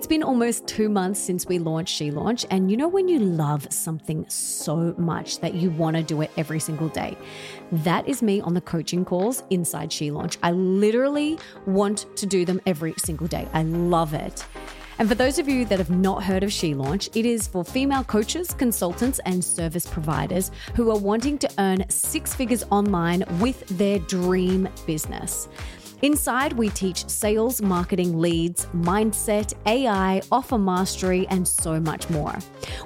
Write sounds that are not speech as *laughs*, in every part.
It's been almost two months since we launched She Launch, and you know when you love something so much that you want to do it every single day? That is me on the coaching calls inside She Launch. I literally want to do them every single day. I love it. And for those of you that have not heard of She Launch, it is for female coaches, consultants, and service providers who are wanting to earn six figures online with their dream business. Inside, we teach sales, marketing, leads, mindset, AI, offer mastery, and so much more.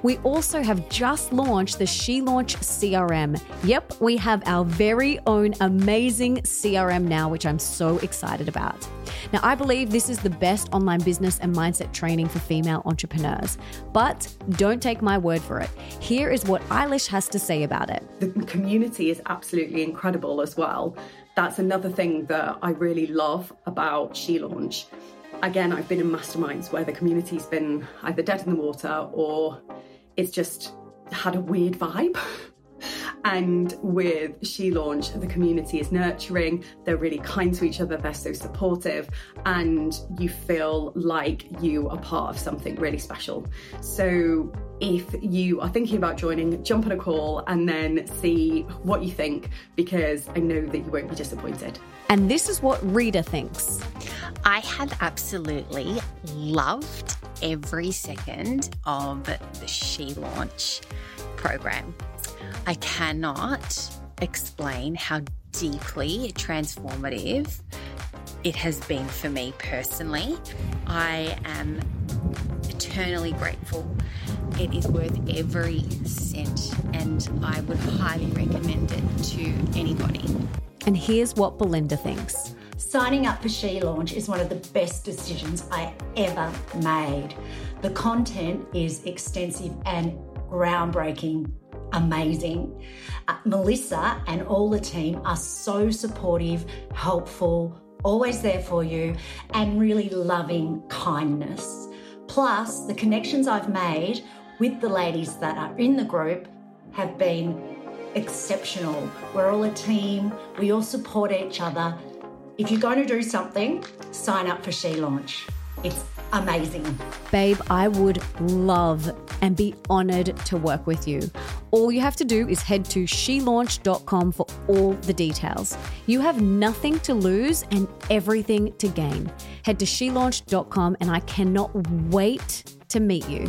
We also have just launched the She Launch CRM. Yep, we have our very own amazing CRM now, which I'm so excited about. Now, I believe this is the best online business and mindset training for female entrepreneurs. But don't take my word for it. Here is what Eilish has to say about it. The community is absolutely incredible as well that's another thing that I really love about She Launch. Again, I've been in masterminds where the community's been either dead in the water or it's just had a weird vibe. *laughs* And with She Launch, the community is nurturing, they're really kind to each other, they're so supportive, and you feel like you are part of something really special. So if you are thinking about joining, jump on a call and then see what you think because I know that you won't be disappointed. And this is what Rita thinks. I have absolutely loved every second of the She Launch program. I cannot explain how deeply transformative it has been for me personally. I am eternally grateful. It is worth every cent, and I would highly recommend it to anybody. And here's what Belinda thinks. Signing up for She Launch is one of the best decisions I ever made. The content is extensive and groundbreaking amazing. Uh, Melissa and all the team are so supportive, helpful, always there for you, and really loving kindness. Plus, the connections I've made with the ladies that are in the group have been exceptional. We're all a team, we all support each other. If you're going to do something, sign up for She Launch. It's amazing. Babe, I would love and be honored to work with you. All you have to do is head to shelaunch.com for all the details. You have nothing to lose and everything to gain. Head to shelaunch.com and I cannot wait to meet you.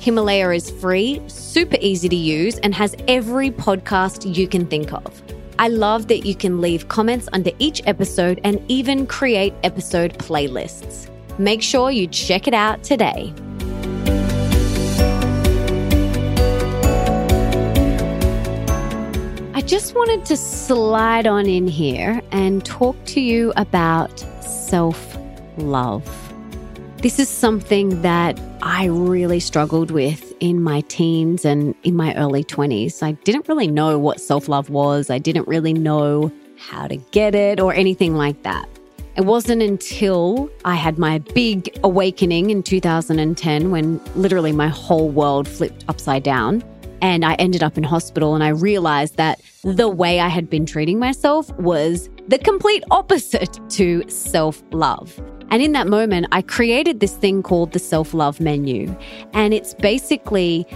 Himalaya is free, super easy to use, and has every podcast you can think of. I love that you can leave comments under each episode and even create episode playlists. Make sure you check it out today. I just wanted to slide on in here and talk to you about self love. This is something that I really struggled with in my teens and in my early 20s. I didn't really know what self love was, I didn't really know how to get it or anything like that. It wasn't until I had my big awakening in 2010 when literally my whole world flipped upside down. And I ended up in hospital and I realized that the way I had been treating myself was the complete opposite to self love. And in that moment, I created this thing called the self love menu. And it's basically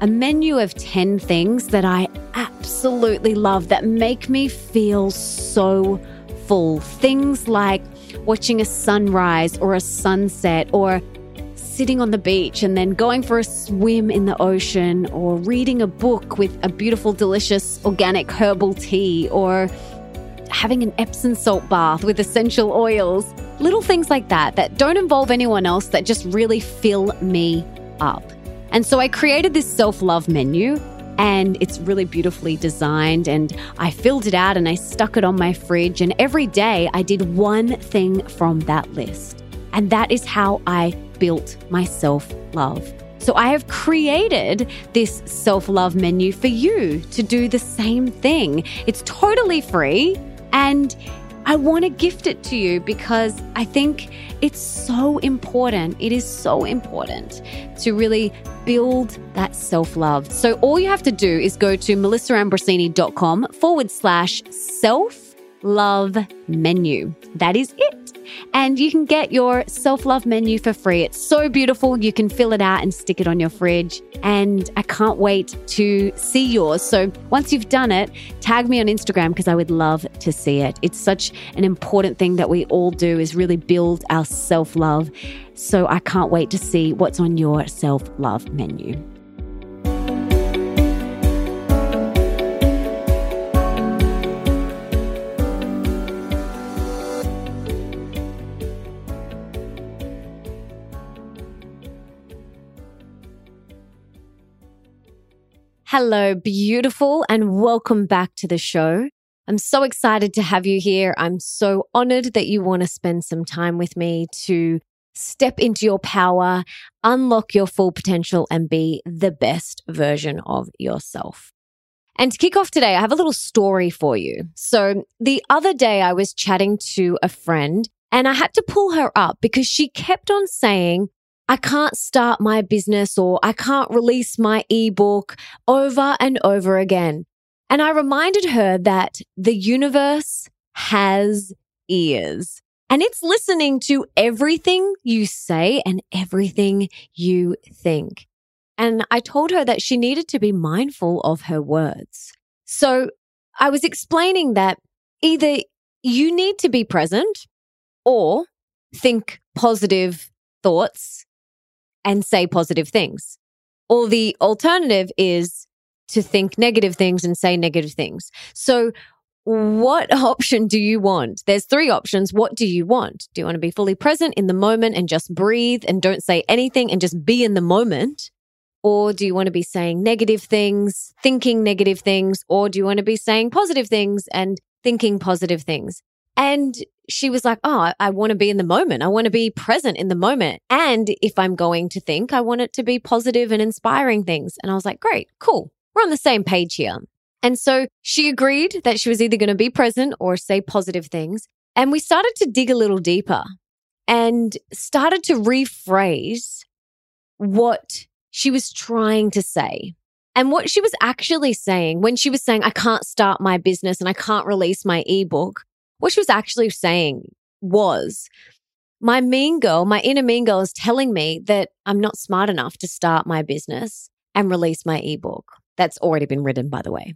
a menu of 10 things that I absolutely love that make me feel so full. Things like watching a sunrise or a sunset or sitting on the beach and then going for a swim in the ocean, or reading a book with a beautiful, delicious organic herbal tea, or having an Epsom salt bath with essential oils. Little things like that that don't involve anyone else that just really fill me up. And so I created this self love menu and it's really beautifully designed. And I filled it out and I stuck it on my fridge. And every day I did one thing from that list. And that is how I built my self love. So I have created this self love menu for you to do the same thing. It's totally free and I want to gift it to you because I think it's so important. It is so important to really build that self love. So all you have to do is go to melissaambrosini.com forward slash self love menu. That is it and you can get your self love menu for free. It's so beautiful. You can fill it out and stick it on your fridge. And I can't wait to see yours. So once you've done it, tag me on Instagram because I would love to see it. It's such an important thing that we all do is really build our self love. So I can't wait to see what's on your self love menu. Hello, beautiful, and welcome back to the show. I'm so excited to have you here. I'm so honored that you want to spend some time with me to step into your power, unlock your full potential, and be the best version of yourself. And to kick off today, I have a little story for you. So the other day, I was chatting to a friend and I had to pull her up because she kept on saying, I can't start my business or I can't release my ebook over and over again. And I reminded her that the universe has ears and it's listening to everything you say and everything you think. And I told her that she needed to be mindful of her words. So I was explaining that either you need to be present or think positive thoughts and say positive things. Or the alternative is to think negative things and say negative things. So, what option do you want? There's three options. What do you want? Do you want to be fully present in the moment and just breathe and don't say anything and just be in the moment? Or do you want to be saying negative things, thinking negative things? Or do you want to be saying positive things and thinking positive things? And she was like, Oh, I want to be in the moment. I want to be present in the moment. And if I'm going to think, I want it to be positive and inspiring things. And I was like, Great, cool. We're on the same page here. And so she agreed that she was either going to be present or say positive things. And we started to dig a little deeper and started to rephrase what she was trying to say. And what she was actually saying when she was saying, I can't start my business and I can't release my ebook what she was actually saying was, my mean girl, my inner mean girl is telling me that I'm not smart enough to start my business and release my ebook. That's already been written, by the way.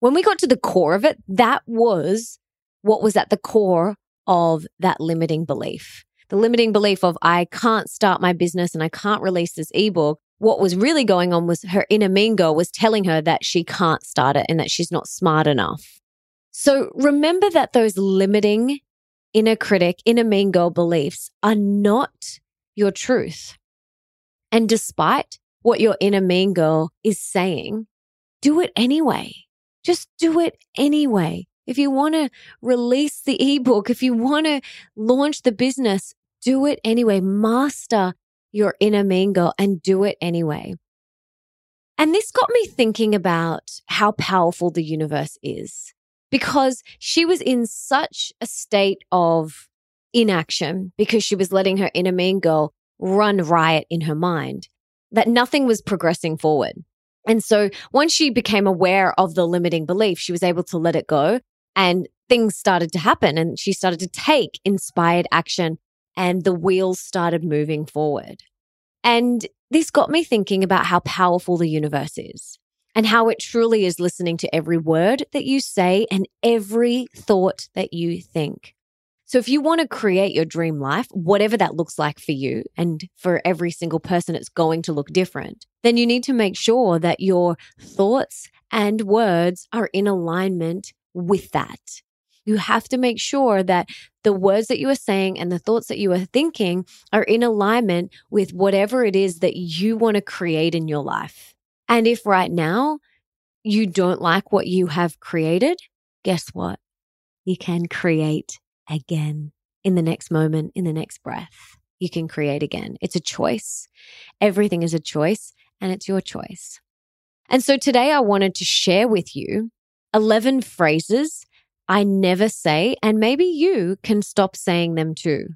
When we got to the core of it, that was what was at the core of that limiting belief. The limiting belief of I can't start my business and I can't release this ebook. What was really going on was her inner mean girl was telling her that she can't start it and that she's not smart enough. So remember that those limiting inner critic, inner mean girl beliefs are not your truth. And despite what your inner mean girl is saying, do it anyway. Just do it anyway. If you want to release the ebook, if you want to launch the business, do it anyway. Master your inner mean girl and do it anyway. And this got me thinking about how powerful the universe is because she was in such a state of inaction because she was letting her inner mean girl run riot in her mind that nothing was progressing forward. And so once she became aware of the limiting belief, she was able to let it go and things started to happen and she started to take inspired action and the wheels started moving forward. And this got me thinking about how powerful the universe is and how it truly is listening to every word that you say and every thought that you think. So if you want to create your dream life, whatever that looks like for you, and for every single person, it's going to look different, then you need to make sure that your thoughts and words are in alignment with that. You have to make sure that the words that you are saying and the thoughts that you are thinking are in alignment with whatever it is that you want to create in your life. And if right now you don't like what you have created, guess what? You can create again in the next moment, in the next breath. You can create again. It's a choice. Everything is a choice and it's your choice. And so today I wanted to share with you 11 phrases I never say, and maybe you can stop saying them too.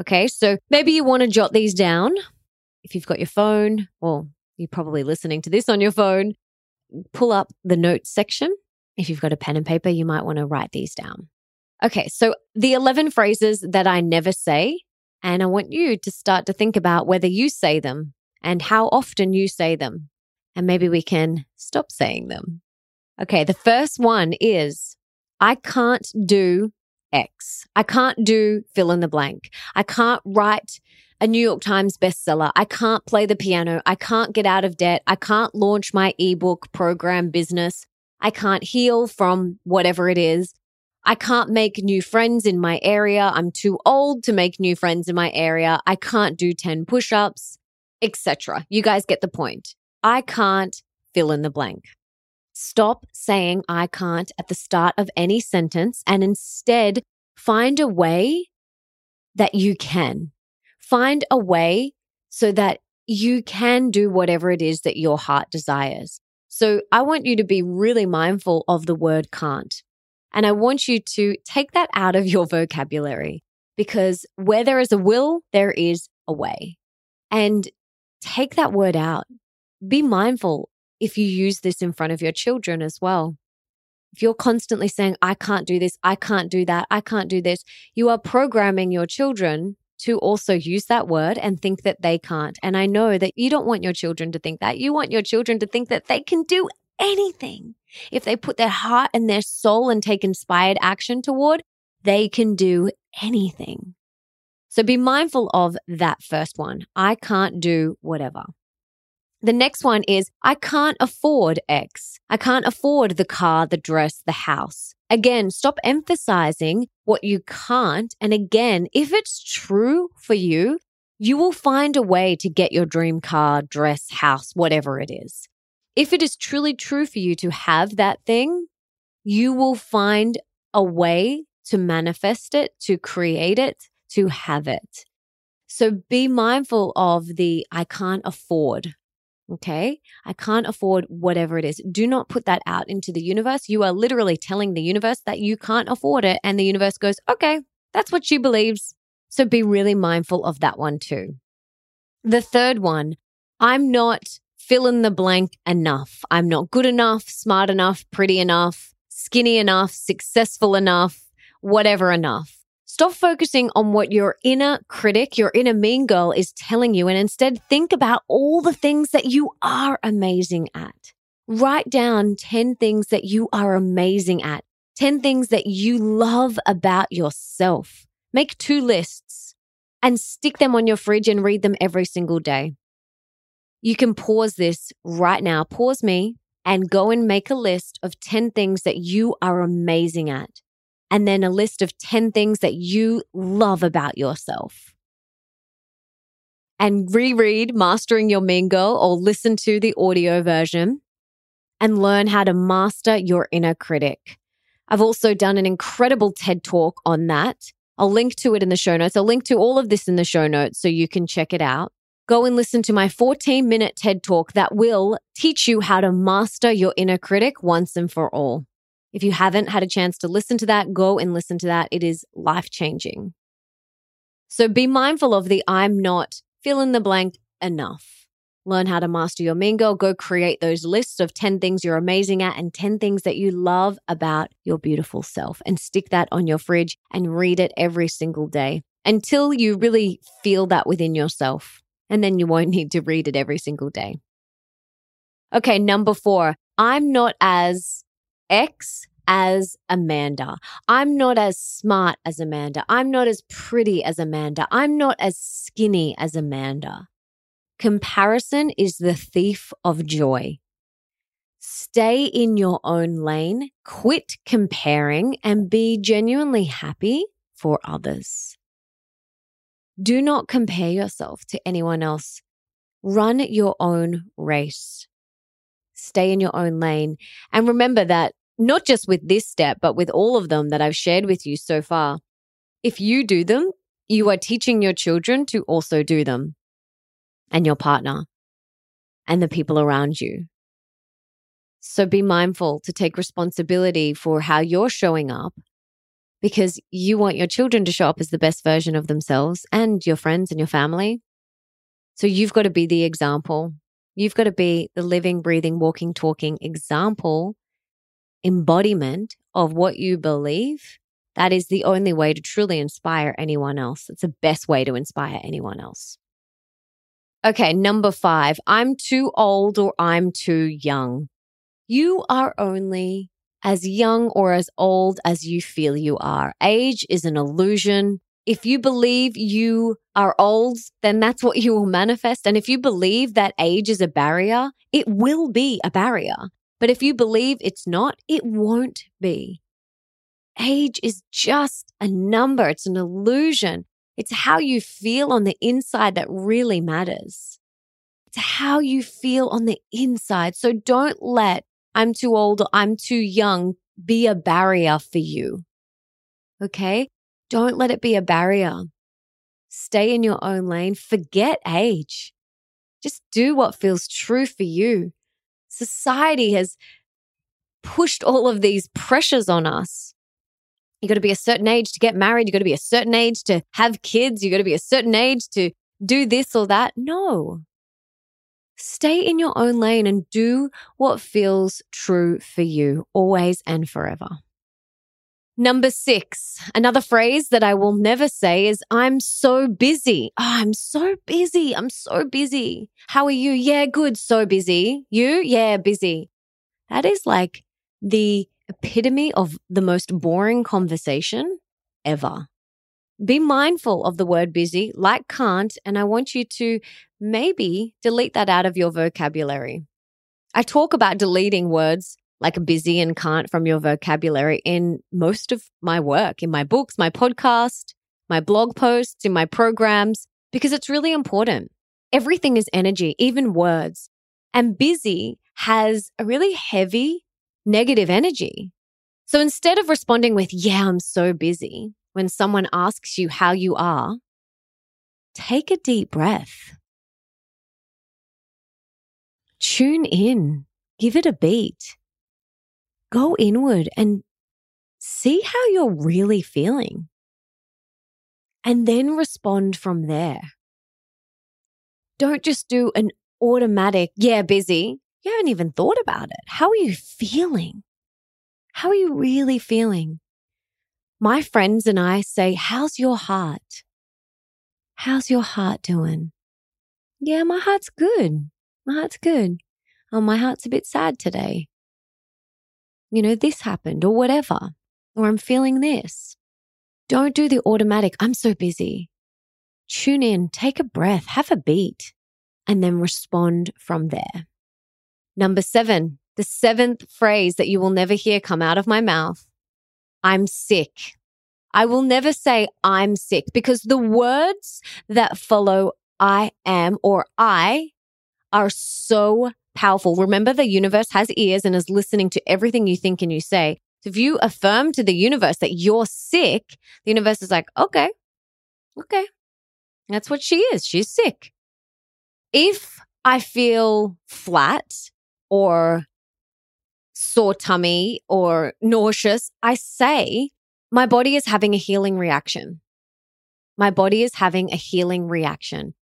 Okay. So maybe you want to jot these down. If you've got your phone, or you're probably listening to this on your phone, pull up the notes section. If you've got a pen and paper, you might want to write these down. Okay, so the 11 phrases that I never say, and I want you to start to think about whether you say them and how often you say them. And maybe we can stop saying them. Okay, the first one is I can't do X. I can't do fill in the blank. I can't write a New York Times bestseller. I can't play the piano. I can't get out of debt. I can't launch my ebook program business. I can't heal from whatever it is. I can't make new friends in my area. I'm too old to make new friends in my area. I can't do 10 push-ups, etc. You guys get the point. I can't fill in the blank. Stop saying I can't at the start of any sentence and instead find a way that you can. Find a way so that you can do whatever it is that your heart desires. So I want you to be really mindful of the word can't. And I want you to take that out of your vocabulary because where there is a will, there is a way. And take that word out. Be mindful if you use this in front of your children as well. If you're constantly saying, I can't do this, I can't do that, I can't do this, you are programming your children to also use that word and think that they can't. And I know that you don't want your children to think that. You want your children to think that they can do anything. If they put their heart and their soul and take inspired action toward, they can do anything. So be mindful of that first one. I can't do whatever. The next one is I can't afford X. I can't afford the car, the dress, the house. Again, stop emphasizing what you can't. And again, if it's true for you, you will find a way to get your dream car, dress, house, whatever it is. If it is truly true for you to have that thing, you will find a way to manifest it, to create it, to have it. So be mindful of the I can't afford. Okay. I can't afford whatever it is. Do not put that out into the universe. You are literally telling the universe that you can't afford it. And the universe goes, okay, that's what she believes. So be really mindful of that one too. The third one, I'm not fill in the blank enough. I'm not good enough, smart enough, pretty enough, skinny enough, successful enough, whatever enough. Stop focusing on what your inner critic, your inner mean girl is telling you, and instead think about all the things that you are amazing at. Write down 10 things that you are amazing at, 10 things that you love about yourself. Make two lists and stick them on your fridge and read them every single day you can pause this right now, pause me and go and make a list of 10 things that you are amazing at. And then a list of 10 things that you love about yourself. And reread Mastering Your Girl or listen to the audio version and learn how to master your inner critic. I've also done an incredible TED talk on that. I'll link to it in the show notes. I'll link to all of this in the show notes so you can check it out go and listen to my 14 minute TED talk that will teach you how to master your inner critic once and for all. If you haven't had a chance to listen to that, go and listen to that. It is life changing. So be mindful of the I'm not fill in the blank enough. Learn how to master your girl. Go create those lists of 10 things you're amazing at and 10 things that you love about your beautiful self and stick that on your fridge and read it every single day until you really feel that within yourself and then you won't need to read it every single day. Okay, number four, I'm not as X as Amanda. I'm not as smart as Amanda. I'm not as pretty as Amanda. I'm not as skinny as Amanda. Comparison is the thief of joy. Stay in your own lane, quit comparing, and be genuinely happy for others. Do not compare yourself to anyone else. Run your own race. Stay in your own lane. And remember that not just with this step, but with all of them that I've shared with you so far. If you do them, you are teaching your children to also do them and your partner and the people around you. So be mindful to take responsibility for how you're showing up because you want your children to show up as the best version of themselves and your friends and your family. So you've got to be the example. You've got to be the living, breathing, walking, talking example embodiment of what you believe, that is the only way to truly inspire anyone else. It's the best way to inspire anyone else. Okay, number five, I'm too old or I'm too young. You are only as young or as old as you feel you are. Age is an illusion. If you believe you are old, then that's what you will manifest. And if you believe that age is a barrier, it will be a barrier. But if you believe it's not, it won't be. Age is just a number. It's an illusion. It's how you feel on the inside that really matters. It's how you feel on the inside. So don't let I'm too old or I'm too young be a barrier for you. Okay. Don't let it be a barrier. Stay in your own lane. Forget age. Just do what feels true for you society has pushed all of these pressures on us. You got to be a certain age to get married. You got to be a certain age to have kids. You got to be a certain age to do this or that. No. Stay in your own lane and do what feels true for you always and forever. Number six, another phrase that I will never say is, I'm so busy. Oh, I'm so busy. I'm so busy. How are you? Yeah, good. So busy. You? Yeah, busy. That is like the epitome of the most boring conversation ever. Be mindful of the word busy, like can't, and I want you to maybe delete that out of your vocabulary. I talk about deleting words like busy and can't from your vocabulary in most of my work, in my books, my podcast, my blog posts, in my programs, because it's really important. Everything is energy, even words. And busy has a really heavy negative energy. So instead of responding with, yeah, I'm so busy, when someone asks you how you are, take a deep breath. Tune in, give it a beat go inward and see how you're really feeling. And then respond from there. Don't just do an automatic, yeah, busy. You haven't even thought about it. How are you feeling? How are you really feeling? My friends and I say, How's your heart? How's your heart doing? Yeah, my heart's good. My heart's good. Oh, my heart's a bit sad today you know, this happened or whatever, or I'm feeling this. Don't do the automatic, I'm so busy. Tune in, take a breath, have a beat, and then respond from there. Number seven, the seventh phrase that you will never hear come out of my mouth I'm sick. I will never say I'm sick because the words that follow I am or I are so powerful. Remember, the universe has ears and is listening to everything you think and you say. So if you affirm to the universe that you're sick, the universe is like, okay, okay, that's what she is. She's sick. If I feel flat or sore tummy or nauseous, I say, my body is having a healing reaction. My body is having a healing reaction.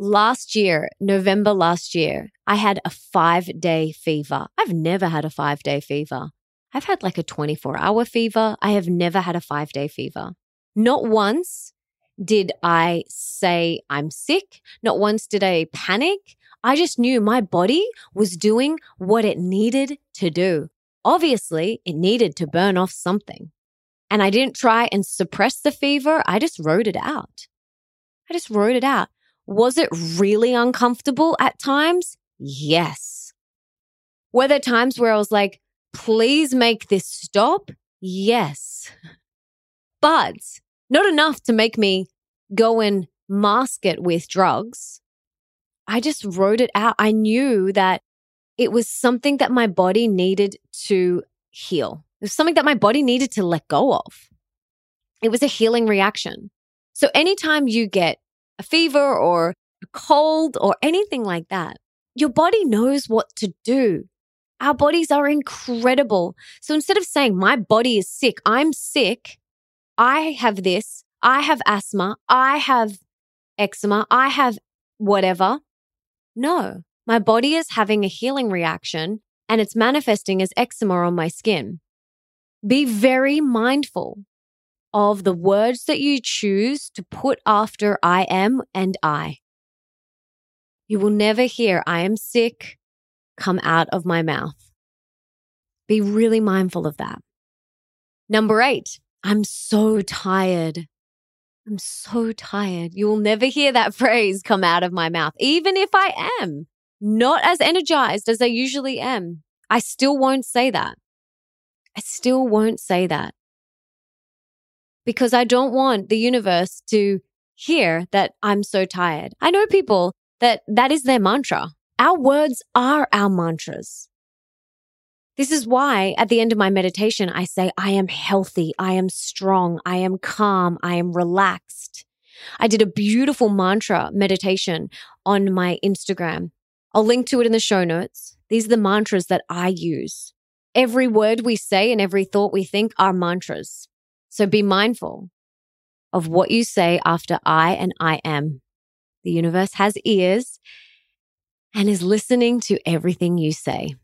Last year, November last year, I had a five day fever. I've never had a five day fever. I've had like a 24 hour fever. I have never had a five day fever. Not once did I say I'm sick. Not once did I panic. I just knew my body was doing what it needed to do. Obviously, it needed to burn off something. And I didn't try and suppress the fever. I just wrote it out. I just wrote it out. Was it really uncomfortable at times? Yes. Were there times where I was like, please make this stop? Yes. But not enough to make me go and mask it with drugs. I just wrote it out. I knew that it was something that my body needed to heal. It was something that my body needed to let go of. It was a healing reaction. So anytime you get a fever or a cold or anything like that, your body knows what to do. Our bodies are incredible. So instead of saying, my body is sick, I'm sick, I have this, I have asthma, I have eczema, I have whatever. No, my body is having a healing reaction and it's manifesting as eczema on my skin. Be very mindful of the words that you choose to put after I am and I. You will never hear I am sick come out of my mouth. Be really mindful of that. Number eight, I'm so tired. I'm so tired. You'll never hear that *laughs* phrase come out of my mouth, even if I am not as energized as I usually am. I still won't say that. I still won't say that because I don't want the universe to hear that I'm so tired. I know people that that is their mantra. Our words are our mantras. This is why at the end of my meditation, I say, I am healthy. I am strong. I am calm. I am relaxed. I did a beautiful mantra meditation on my Instagram. I'll link to it in the show notes. These are the mantras that I use. Every word we say and every thought we think are mantras. So be mindful of what you say after I and I am. The universe has ears and is listening to everything you say.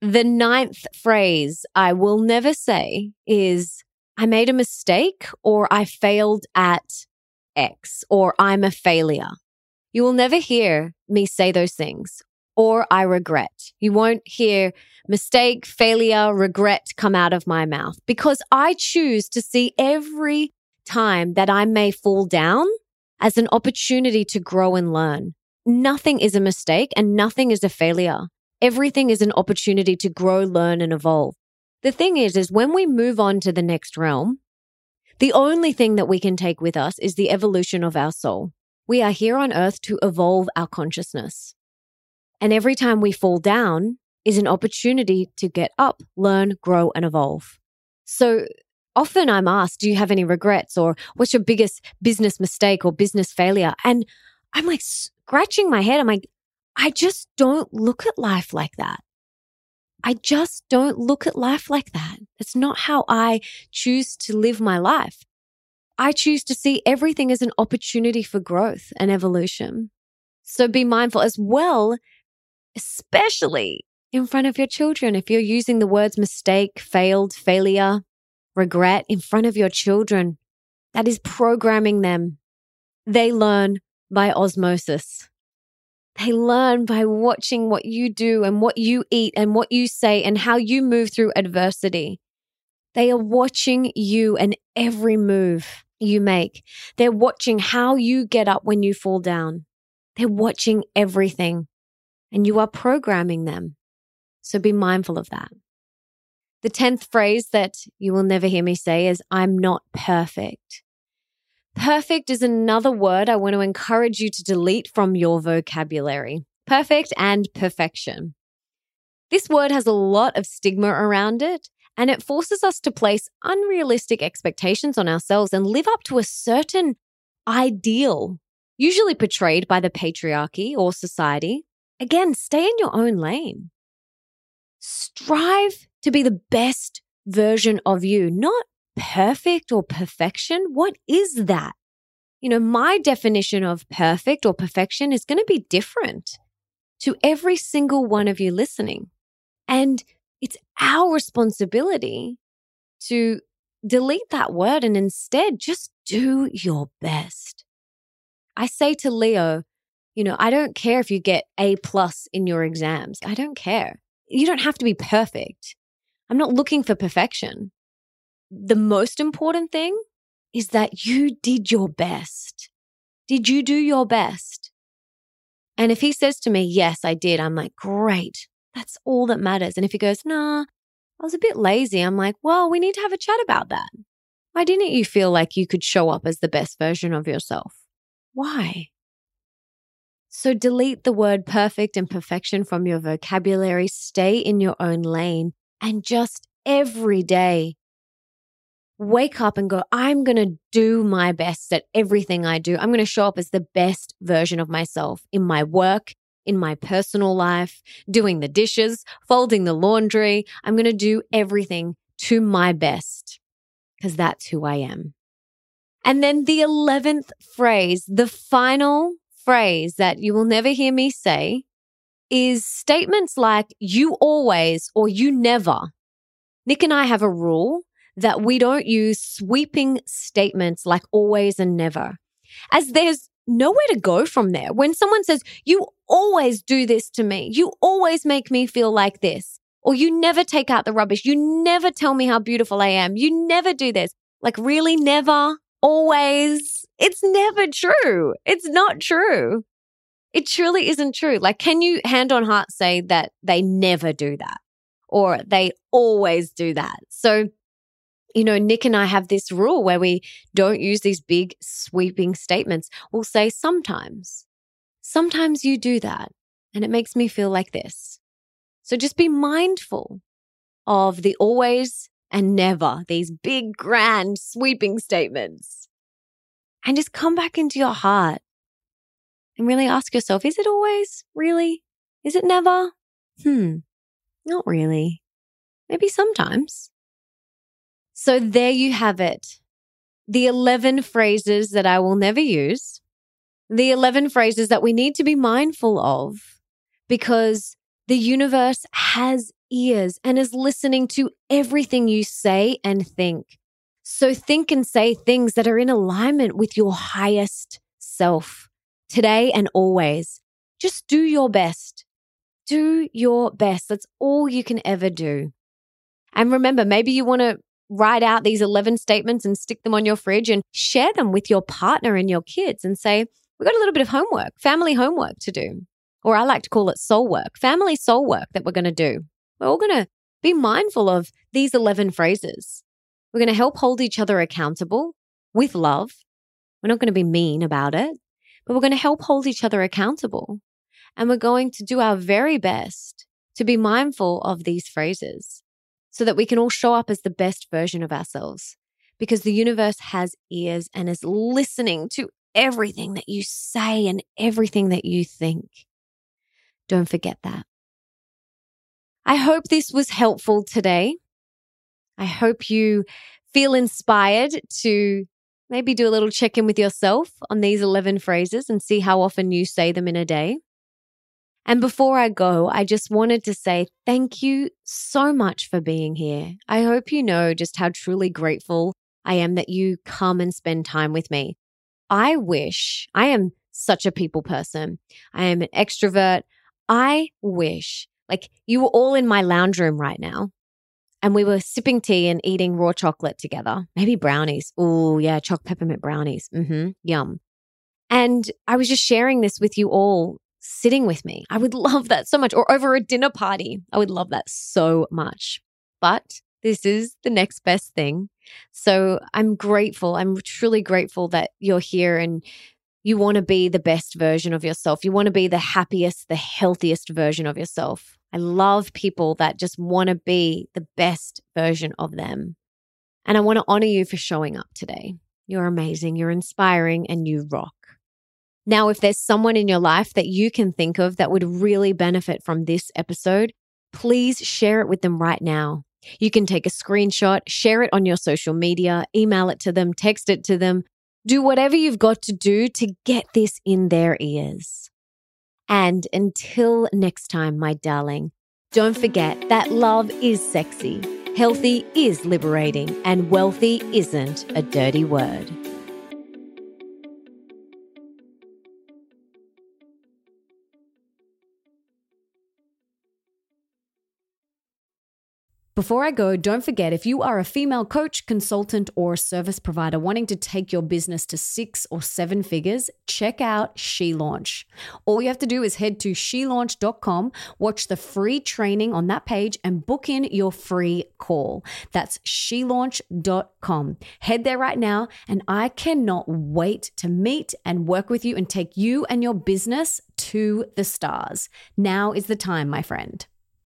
The ninth phrase I will never say is, I made a mistake or I failed at X or I'm a failure. You will never hear me say those things or I regret. You won't hear mistake, failure, regret come out of my mouth because I choose to see every time that I may fall down as an opportunity to grow and learn. Nothing is a mistake and nothing is a failure. Everything is an opportunity to grow, learn, and evolve. The thing is, is when we move on to the next realm, the only thing that we can take with us is the evolution of our soul. We are here on earth to evolve our consciousness. And every time we fall down is an opportunity to get up, learn, grow, and evolve. So often I'm asked, do you have any regrets or what's your biggest business mistake or business failure? And I'm like scratching my head. I'm like, I just don't look at life like that. I just don't look at life like that. It's not how I choose to live my life. I choose to see everything as an opportunity for growth and evolution. So be mindful as well, especially in front of your children. If you're using the words mistake, failed, failure, regret in front of your children, that is programming them. They learn by osmosis. They learn by watching what you do and what you eat and what you say and how you move through adversity. They are watching you and every move you make. They're watching how you get up when you fall down. They're watching everything and you are programming them. So be mindful of that. The 10th phrase that you will never hear me say is, I'm not perfect. Perfect is another word I want to encourage you to delete from your vocabulary. Perfect and perfection. This word has a lot of stigma around it, and it forces us to place unrealistic expectations on ourselves and live up to a certain ideal, usually portrayed by the patriarchy or society. Again, stay in your own lane. Strive to be the best version of you, not perfect or perfection? What is that? You know, my definition of perfect or perfection is going to be different to every single one of you listening. And it's our responsibility to delete that word and instead just do your best. I say to Leo, you know, I don't care if you get A plus in your exams. I don't care. You don't have to be perfect. I'm not looking for perfection. The most important thing is that you did your best. Did you do your best? And if he says to me, Yes, I did, I'm like, Great. That's all that matters. And if he goes, Nah, I was a bit lazy, I'm like, Well, we need to have a chat about that. Why didn't you feel like you could show up as the best version of yourself? Why? So delete the word perfect and perfection from your vocabulary, stay in your own lane, and just every day wake up and go, I'm going to do my best at everything I do. I'm going to show up as the best version of myself in my work, in my personal life, doing the dishes, folding the laundry. I'm going to do everything to my best because that's who I am. And then the 11th phrase, the final phrase that you will never hear me say is statements like you always or you never. Nick and I have a rule that we don't use sweeping statements like always and never, as there's nowhere to go from there. When someone says, you always do this to me, you always make me feel like this, or you never take out the rubbish, you never tell me how beautiful I am, you never do this. Like, really, never, always, it's never true. It's not true. It truly isn't true. Like, can you hand on heart say that they never do that or they always do that? So, you know, Nick and I have this rule where we don't use these big sweeping statements. We'll say sometimes, sometimes you do that and it makes me feel like this. So just be mindful of the always and never, these big, grand, sweeping statements and just come back into your heart and really ask yourself, is it always really? Is it never? Hmm, not really. Maybe sometimes. So there you have it. The 11 phrases that I will never use. The 11 phrases that we need to be mindful of because the universe has ears and is listening to everything you say and think. So think and say things that are in alignment with your highest self today and always. Just do your best. Do your best. That's all you can ever do. And remember, maybe you want to write out these 11 statements and stick them on your fridge and share them with your partner and your kids and say, we've got a little bit of homework, family homework to do. Or I like to call it soul work, family soul work that we're going to do. We're all going to be mindful of these 11 phrases. We're going to help hold each other accountable with love. We're not going to be mean about it, but we're going to help hold each other accountable. And we're going to do our very best to be mindful of these phrases so that we can all show up as the best version of ourselves because the universe has ears and is listening to everything that you say and everything that you think. Don't forget that. I hope this was helpful today. I hope you feel inspired to maybe do a little check in with yourself on these 11 phrases and see how often you say them in a day. And before I go, I just wanted to say thank you so much for being here. I hope you know just how truly grateful I am that you come and spend time with me. I wish I am such a people person. I am an extrovert. I wish like you were all in my lounge room right now and we were sipping tea and eating raw chocolate together. Maybe brownies. Oh, yeah, choc peppermint brownies. Mm-hmm. Yum. And I was just sharing this with you all sitting with me. I would *laughs* love that so much. Or over a dinner party. I would love that so much. But this is the next best thing. So I'm grateful. I'm truly grateful that you're here and you want to be the best version of yourself. You want to be the happiest, the healthiest version of yourself. I love people that just want to be the best version of them. And I want to honor you for showing up today. You're amazing, you're inspiring, and you rock. Now, if there's someone in your life that you can think of that would really benefit from this episode, please share it with them right now. You can take a screenshot, share it on your social media, email it to them, text it to them. Do whatever you've got to do to get this in their ears. And until next time, my darling, don't forget that love is sexy, healthy is liberating, and wealthy isn't a dirty word. Before I go, don't forget if you are a female coach, consultant, or service provider wanting to take your business to six or seven figures, check out She Launch. All you have to do is head to shelaunch.com, watch the free training on that page, and book in your free call. That's shelaunch.com. Head there right now, and I cannot wait to meet and work with you and take you and your business to the stars. Now is the time, my friend.